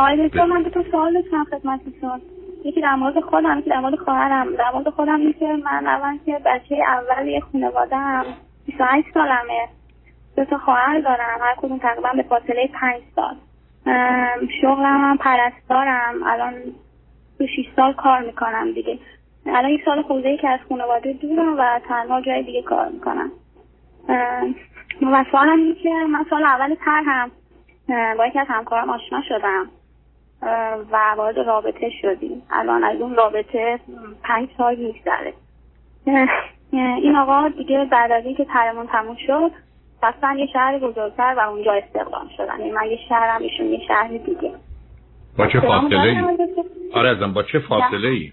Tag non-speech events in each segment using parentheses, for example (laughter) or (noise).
آقای دکتر من دو تا سوال داشتم خدمتتون یکی در مورد خودم یکی در مورد خواهرم. در مورد خودم این که من اول که بچه اول یه خانواده هم 28 سالمه. دو تا خواهر دارم هر کدوم تقریبا به فاصله پنج سال. ام، شغلم هم پرستارم. الان تو 6 سال کار می‌کنم دیگه. الان یک سال خورده ای که از خانواده دورم و تنها جای دیگه کار می‌کنم. و سوالم اینه که من سال اول ترهم اه، با یکی از همکارم آشنا شدم. و وارد رابطه شدیم. الان از اون رابطه پنج سال میگذره. این آقا دیگه بعد از اینکه ترمون تموم شد رفتن یه شهر بزرگتر و اونجا استقدام شدن. من یه شهرم ایشون یه شهر دیگه. با چه فاصله ای؟ آره ازم با چه فاصله ای؟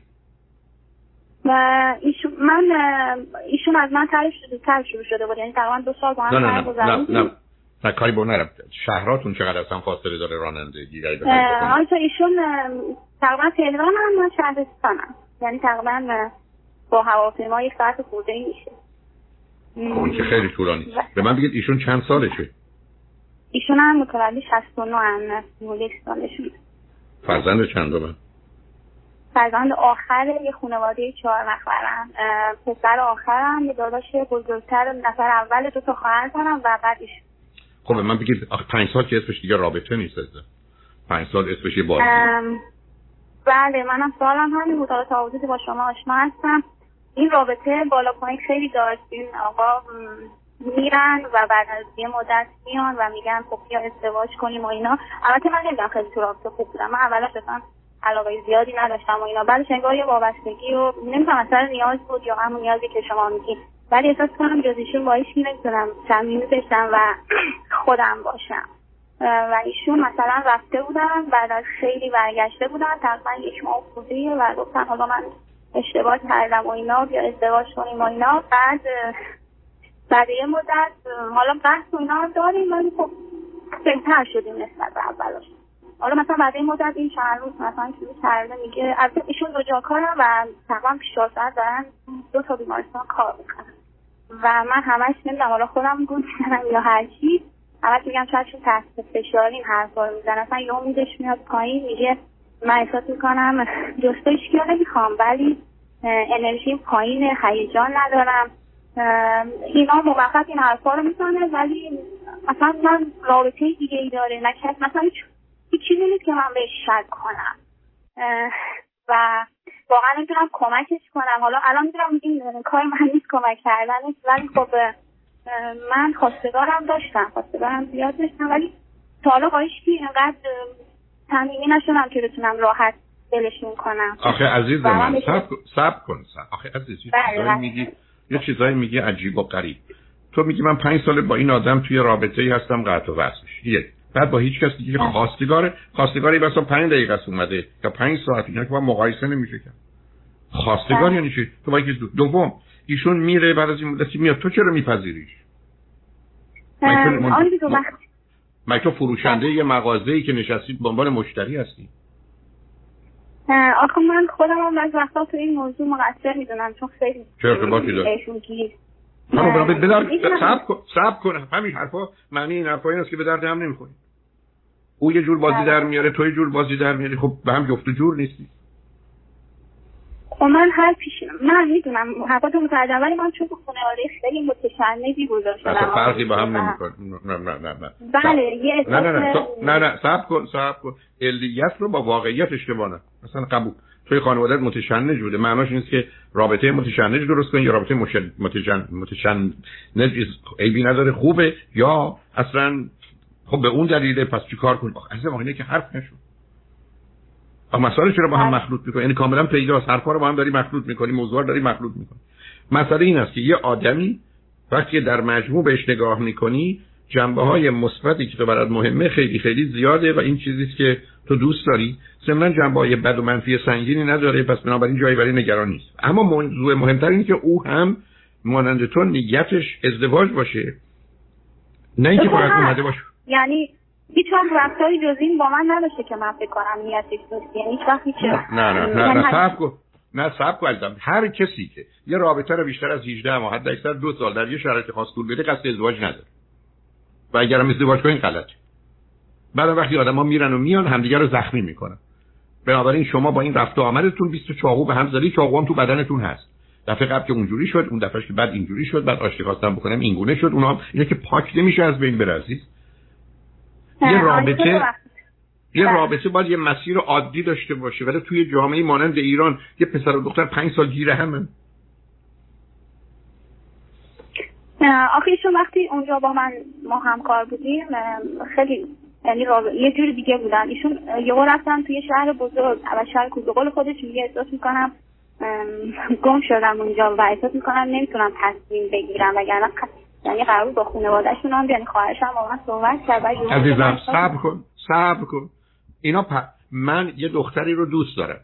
و ایشون من ایشون از من تر شده تر شروع شده بود. یعنی تقریبا دو سال با هم نه نه نه نه. نه. نه کاری با نرم. شهراتون چقدر هم فاصله داره رانندگی؟ آنچه ایشون تقریبا تهران هم من شهرستانم یعنی تقریبا با هواپیما یک ساعت خورده میشه. خب این که خیلی طولانی. به من بگید ایشون چند سالشه؟ ایشون هم متولد 69 هم 31 سالشون فرزند چندمه فرزند آخر یه خانواده چهار نفرم. پسر آخرم یه داداش بزرگتر نفر اول دو تا خواهر دارم و بعد ایشون خب من بگید آخه پنج سال که اسمش دیگه رابطه نیست عزیزم. پنج سال اسمش یه بازی. بله منم سوالم همین بود. تا حدودی با شما آشنا هستم. این رابطه بالا پایین خیلی داشت. این آقا میرن و بعد از یه مدت میان و میگن خب بیا ازدواج کنیم و اینا. البته من نمی‌دونم خیلی تو رابطه خوب بودم. من اولش اصلا علاقه زیادی نداشتم و اینا. بعدش انگار یه وابستگی و نمی‌دونم اثر نیاز بود یا همون نیازی که شما میگی ولی احساس کنم جز ایشون با هیچ نمی‌تونم بشم و (clears throat) خودم باشم. و ایشون مثلا رفته بودن بعد از خیلی برگشته بودن تقریبا یک ماه خورده و گفتن حالا من اشتباه کردم و اینا بیا ازدواج کنیم و اینا. بعد بعد یه مدت حالا بحث و اینا داریم ولی خب بهتر شدیم نسبت به اولش. حالا مثلا بعد این مدت این چند روز مثلا شروع کرده میگه از ایشون دو جا کارم و تقریبا 24 ساعت دارن دو تا بیمارستان کار می‌کنن. و من همش نمی‌دونم حالا خودم می‌زنم یا هر چی همش میگم شاید چون تحت فشار این حرفا رو می‌زنم اصلا یه امیدش میاد پایین میگه من احساس می‌کنم هیچکی رو نمی‌خوام ولی اه، انرژیم پایین هیجان ندارم. اینا موقت این حرفا رو می‌زنه ولی مثلا من رابطه دیگه ای داره نه مثلا هیچ چیزی نیست که من بهش شک کنم. و واقعا نمی‌تونم کمکش کنم. حالا الان می‌دونم این کار من نیست کمک کردنش ولی خب من خواستگارم داشتم. خواستگارم زیاد داشتم ولی تا حالا هیچکی اینقدر صمیمی نشدم که بتونم راحت دلشون کنم. آخه عزیز من سب سب کن سب. آخه عزیز یه بله، چیزایی بله. میگی یه چیزایی میگی عجیب و غریب. تو میگی من پنج ساله با این آدم توی رابطه ای هستم قطع و وصلش. یک بعد با هیچ کس دیگه خواستگار خواستگاری بسا پنج دقیقه است اومده یا پنج ساعت اینا که با مقایسه نمیشه کرد خواستگار بله. یعنی چی؟ تو با دو- دوم ایشون میره بعد از این مدتی میاد؟ تو چرا میپذیریش؟ من که مگه تو فروشنده یه مغازه ای که نشستی به عنوان مشتری هستی آخه من خودم هم از وقتا تو این موضوع مقصر می‌دونم چون خیلی چه ارتباطی داره؟ درد می‌دونم. صبر کن صبر کن همین حرفا معنی این حرفا این است که به درد هم نمی‌خوری او یه جور بازی بله. در میاره تو یه جور بازی در میاری. خب به هم جفت و جور نیستی. خب من هر پیش من می‌دونم حرفاتو متوجهم ولی من چون خانواده خیلی متشنجی شدم اصلا فرقی با هم نمی‌کنه. نه نه نه نه بله یه نه نه نه نه صبر کن صبر کن. علیت رو با واقعیت اشتباه نه. مثلا قبول. توی خانوادت متشنج بوده. معناش نیست که رابطه متشنج درست کنی یا رابطه مشن... متشن... متشنج عیبی نداره خوبه یا اصلا خب به اون دلیله پس چیکار کنی؟ آخه عزیزم آخه اینه که حرف نشد آخه مسائل چرا با هم بله. مخلوط می‌کنی؟ یعنی کاملا پیداست. حرفا رو با هم داری مخلوط می‌کنی موضوع رو داری مخلوط می‌کنی. مسئله این است که یه آدمی وقتی در مجموع بهش نگاه می‌کنی جنبه های مثبتی که تو برات مهمه خیلی خیلی زیاده و این چیزی که تو دوست داری. ضمن جنبه های بد و منفی سنگینی نداره پس بنابراین جایی برای نگران نیست. اما موضوع مهمتر این که او هم مانند تو نیتش ازدواج باشه. نه اینکه فقط. اومده باشه. یعنی هیچ وقت رفتاری جز این با من نداشته که من فکر کنم نیتش درست. یعنی هیچ وقت هیچ نه نه نه نه, یعنی نه کن. عزیزم. هر کسی که یه رابطه رو بیشتر از 18 ماه حتی اکثر دو سال در یه شرایط خاص طول بده قصد ازدواج نداره. و اگرم ازدواج کنین غلطه. بعد وقتی آدما میرن و میان همدیگه رو زخمی می‌کنن. بنابراین شما با این رفت و آمدتون 20 چاقو به هم زدی چاقو هم تو بدنتون هست. دفعه قبل که اونجوری شد اون دفعه که بعد اینجوری شد بعد آشتی خواستم بکنم اینگونه شد. اونها اینه که پاک نمیشه از بین بره یه رابطه یه رابطه باید یه مسیر عادی داشته باشه. ولی توی جامعه مانند ایران یه پسر و دختر پنج سال گیره همه. آخه ایشون وقتی اونجا با من ما همکار بودیم خیلی یعنی یه جور دیگه بودن. ایشون یهو رفتن توی شهر بزرگ و شهر کوزه. خودش میگه احساس می‌کنم گم شدم اونجا و احساس می‌کنم نمی‌تونم تصمیم بگیرم وگرنه یعنی قرار با خانواده‌شون هم یعنی خواهرشم با من صحبت کرد. عزیزم صبر کن صبر کن. اینا پ... من یه دختری رو دوست دارم.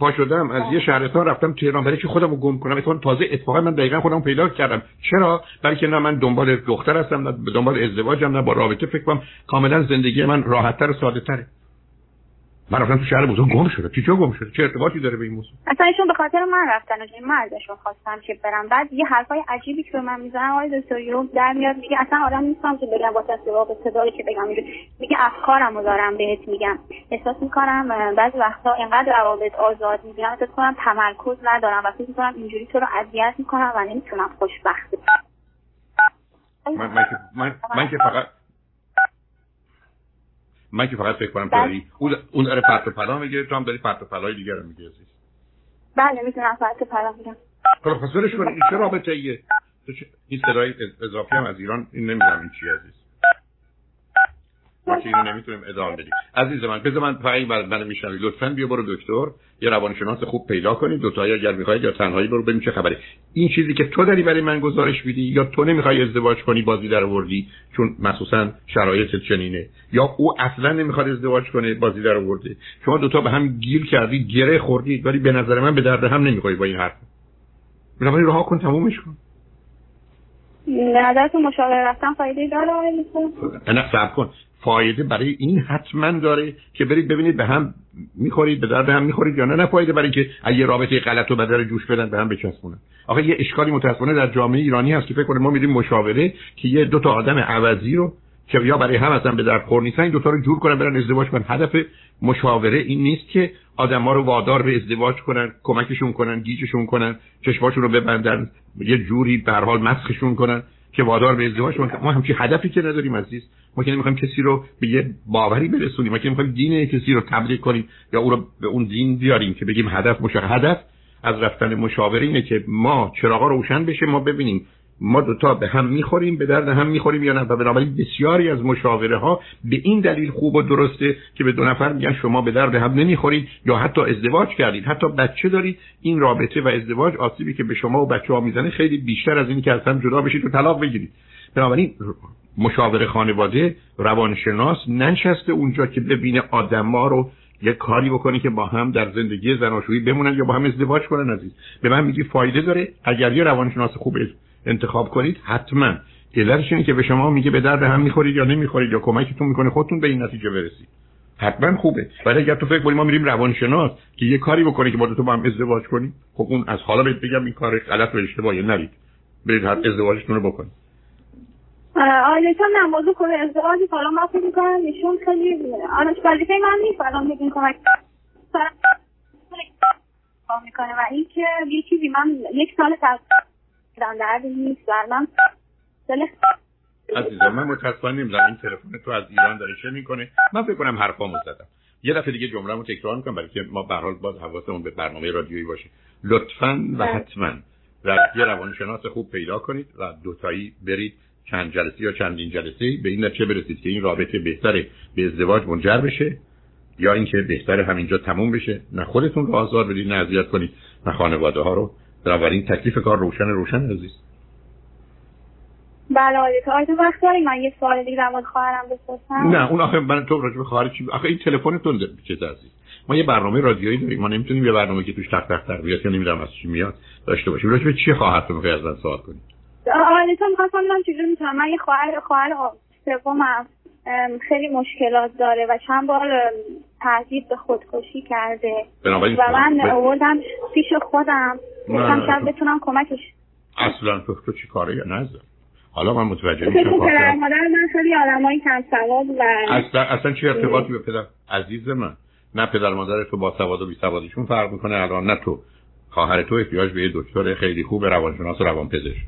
پا شدم از یه شهرستان رفتم تهران برای که خودم رو گم کنم. اتفاقا تازه اتفاقا من دقیقا خودم پیدا کردم. چرا؟ برای که نه من دنبال دختر هستم نه دنبال ازدواجم نه با رابطه فکر کنم کاملا زندگی من راحتتر و ساده تره من رفتم تو شهر بزرگ گم شده چی گم شده چه ارتباطی داره به این موضوع؟ اصلا ایشون به خاطر من رفتن من ازشون خواستم که برم. بعد یه حرفای عجیبی که به من می‌زنن آقای دکتر در میاد میگه اصلا آدم نیستم که بگم با تصویب صدایی که بگم میگه افکارمو دارم بهت میگم. احساس می‌کنم بعضی وقتا اینقدر روابط آزاد میگم احساس کنم تمرکز ندارم و فکر می‌کنم اینجوری تو رو اذیت می‌کنم و نمی‌تونم خوشبخت من, من, من, من که فقط من که فقط فکر کنم تو بله. داری اون داره پرت و پلا میگه تو هم داری پرت و پلای دیگر رو میگه عزیز. بله می‌تونم پرت و پلا میگم خب پس ولش کن این چه رابطه ایه این صدای اضافی هم از ایران این نمی‌دونم این چی عزیز. ما که اینو نمی‌تونیم ادامه بدیم. عزیز من بذار من فقط بعد من میشنوی. لطفا بیا برو دکتر. یه روانشناس خوب پیدا کنید دو تایی اگر می‌خواید یا تنهایی برو ببین چه خبره. این چیزی که تو داری برای من گزارش میدی یا تو نمی‌خوای ازدواج کنی بازی در آوردی چون مخصوصا شرایط چنینه. یا او اصلا نمی‌خواد ازدواج کنه بازی در آورده شما دوتا به هم گیر کردی گره خوردید ولی به نظر من به درد هم نمی‌خوای با این حرف. بنابراین راه کن تمومش کن. نظرتون مشاوره رفتن فایده داره نه صبر کن. فایده برای این حتما داره که برید ببینید به هم می‌خورید به درد هم می‌خورید یا نه نه فایده برای که اگه رابطه غلط و بدر جوش بدن به هم بچسبونن. آخه یه اشکالی متاسفانه در جامعه ایرانی هست که فکر کنه ما میریم مشاوره که یه دو تا آدم عوضی رو که یا برای هم اصلا به درد خور نیستن این دوتا رو جور کنن برن ازدواج کنن. هدف مشاوره این نیست که آدما رو وادار به ازدواج کنن کمکشون کنن گیجشون کنن چشماشون رو ببندن یه جوری به حال مسخشون کنن. که وادار به ازدواج ما همچین هدفی که نداریم عزیز. ما که نمی‌خوایم کسی رو به یه باوری برسونیم. ما که نمی‌خوایم دین کسی رو تبلیغ کنیم یا او رو به اون دین بیاریم که بگیم هدف مشخص هدف از رفتن مشاوره اینه که ما چراغا روشن بشه ما ببینیم ما دوتا به هم می‌خوریم به درد هم می‌خوریم یا نه؟ و بنابراین بسیاری از مشاوره ها به این دلیل خوب و درسته که به دو نفر میگن شما به درد هم نمی‌خورید یا حتی ازدواج کردید. حتی بچه دارید این رابطه و ازدواج آسیبی که به شما و بچه ها می‌زنه خیلی بیشتر از اینی که از هم جدا بشید و طلاق بگیرید. بنابراین مشاور خانواده روانشناس ننشسته اونجا که ببینه آدما رو یه کاری بکنی که با هم در زندگی زناشویی بمونن یا با هم ازدواج کنن عزیز. به من میگی فایده داره. اگر یه روانشناس خوب انتخاب کنید حتما. علتش اینه که به شما میگه به درد هم می‌خورید یا نمی‌خورید یا کمکتون می‌کنه خودتون به این نتیجه برسید. حتما خوبه. ولی اگر تو فکر کنی ما میریم روانشناس که یه کاری بکنه که با تو با هم ازدواج کنیم خب اون از حالا بهت بگم این کار غلط و اشتباهه نرید برید ازدواجتون رو بکنید آیلیتا نه موضوع کنه ازدواجی حالا ما فکر می‌کنم ایشون خیلی آنش وظیفه من نیست الان بگین کمک می‌کنه. و این که یه چیزی من یک سال تقریبا درد نیست. و من. عزیزم من متاسفانه نمی‌دونم. این تلفن تو از ایران داره چه می‌کنه من فکر کنم حرفامو زدم. یه دفعه دیگه جمله‌مو تکرار می‌کنم برای که ما به حال باز حواسمون به برنامه رادیویی باشه. لطفا و بله. حتما یه روانشناس خوب پیدا کنید و دوتایی برید چند جلسه یا چندین جلسه به این نتیجه برسید که این رابطه بهتره به ازدواج منجر بشه یا اینکه بهتره همینجا تموم بشه. نه خودتون رو آزار بدید نه اذیت کنید. نه خانواده ها رو. بنابراین تکلیف کار روشن روشن عزیز. بله آقای تو وقت داری من یه سوال دیگه در خواهرم بپرسم. نه اون آخه من تو راجع به خواهر چی آخه این تلفنتون چه عزیز ما یه برنامه رادیویی داریم. ما نمی‌تونیم یه برنامه که توش تق تق تق بیاد یا نمی‌دونم از چی میاد داشته باشیم. راجع به چی خواهرتون می‌خوای از من سوال کنید آقایتون می‌خواستم بودم چجور می‌تونم. من یه خواهر خواهر سومم. خیلی مشکلات داره و چند بار تهدید به خودکشی کرده. و من آوردم پیش خودم. شاید بتونم کمکش. اصلا تو تو چی کاره یا نزد حالا من متوجه میشم پدر مادر من خیلی آدمای کم سواد و اصلا اصلا چه ارتباطی به پدر عزیز من؟ نه پدر مادر تو با سواد و بی سوادشون فرق می‌کنه الان نه تو. خواهر تو احتیاج به یه دکتر خیلی خوب روانشناس و روانپزشک.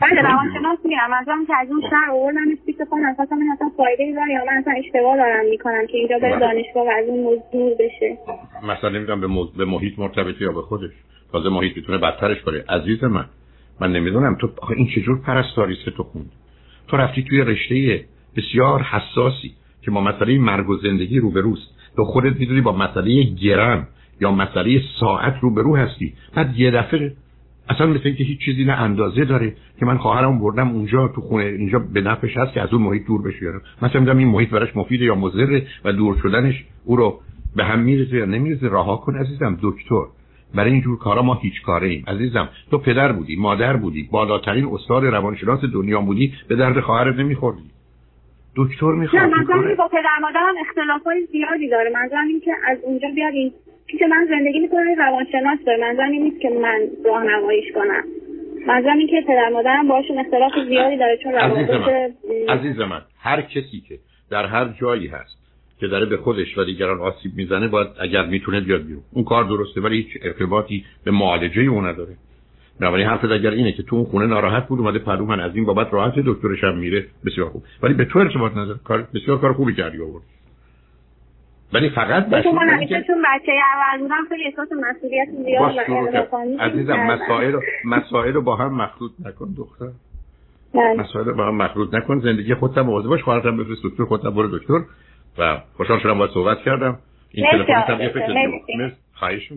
بله روانشناس میرم از که از اون شهر اسپیک کنم اصلا من اصلا فایده داره یا من اصلا اشتباه دارم می‌کنم که اینجا به بله. دانشگاه و از این موضوع بشه؟ مثلا نمی‌دونم به, موز... به محیط مرتبطه یا به خودش. تازه محیط می‌تونه بدترش کنه. عزیز من من نمی‌دونم تو آخه این چجور پرستاری تو خوند تو رفتی توی رشته بسیار حساسی که با مسئله مرگ و زندگی روبروست. تو خودت می‌دونی با مسئله گرم یا مسئله ساعت روبرو هستی. بعد یه دفعه اصلا مثل اینکه هیچ چیزی نه اندازه داره که من خواهرم بردم اونجا تو خونه اینجا به نفعش هست که از اون محیط دور بشه مثلا میگم این محیط براش مفیده یا مضره و دور شدنش او رو به هم می‌رسه یا نمی‌رسه رها کن عزیزم دکتر. برای اینجور کارا ما هیچ کاره ایم عزیزم تو پدر بودی مادر بودی بالاترین استاد روانشناس دنیا بودی به درد خواهرت نمیخوردی. دکتر می‌خواد نه من با پدر مادرم اختلافای زیادی داره. منظورم این که از اونجا بیاد این که من زندگی می‌کنم روانشناس داره. منظورم این نیست که من راهنماییش کنم. منظورم این که پدر مادرم باشون اختلاف زیادی داره چون عزیز من. عزیز من هر کسی که در هر جایی هست که داره به خودش و دیگران آسیب می‌زنه باید اگر می‌تونه بیاد بیرون. اون کار درسته ولی هیچ ارتباطی به معالجه اون نداره. بنابراین حرف اگر اینه که تو اون خونه ناراحت بود اومده پرو من از این بابت راحت دکترش هم میره بسیار خوب. ولی به تو ارتباط نداره. کار بسیار کار خوبی کردی آورد. ولی فقط بشه من همیشه چون بچه اول بودم خیلی احساس مسئولیت زیاد عزیزم مسائل مسائل رو با هم مخلوط نکن دختر. بله. مسائل رو با هم مخلوط نکن. زندگی خودت مواظب باش خواهرت بفرست. دکتر خودت برو دکتر. و خوشحال شدم باید صحبت کردم. این تلفن هم یه فکر خواهش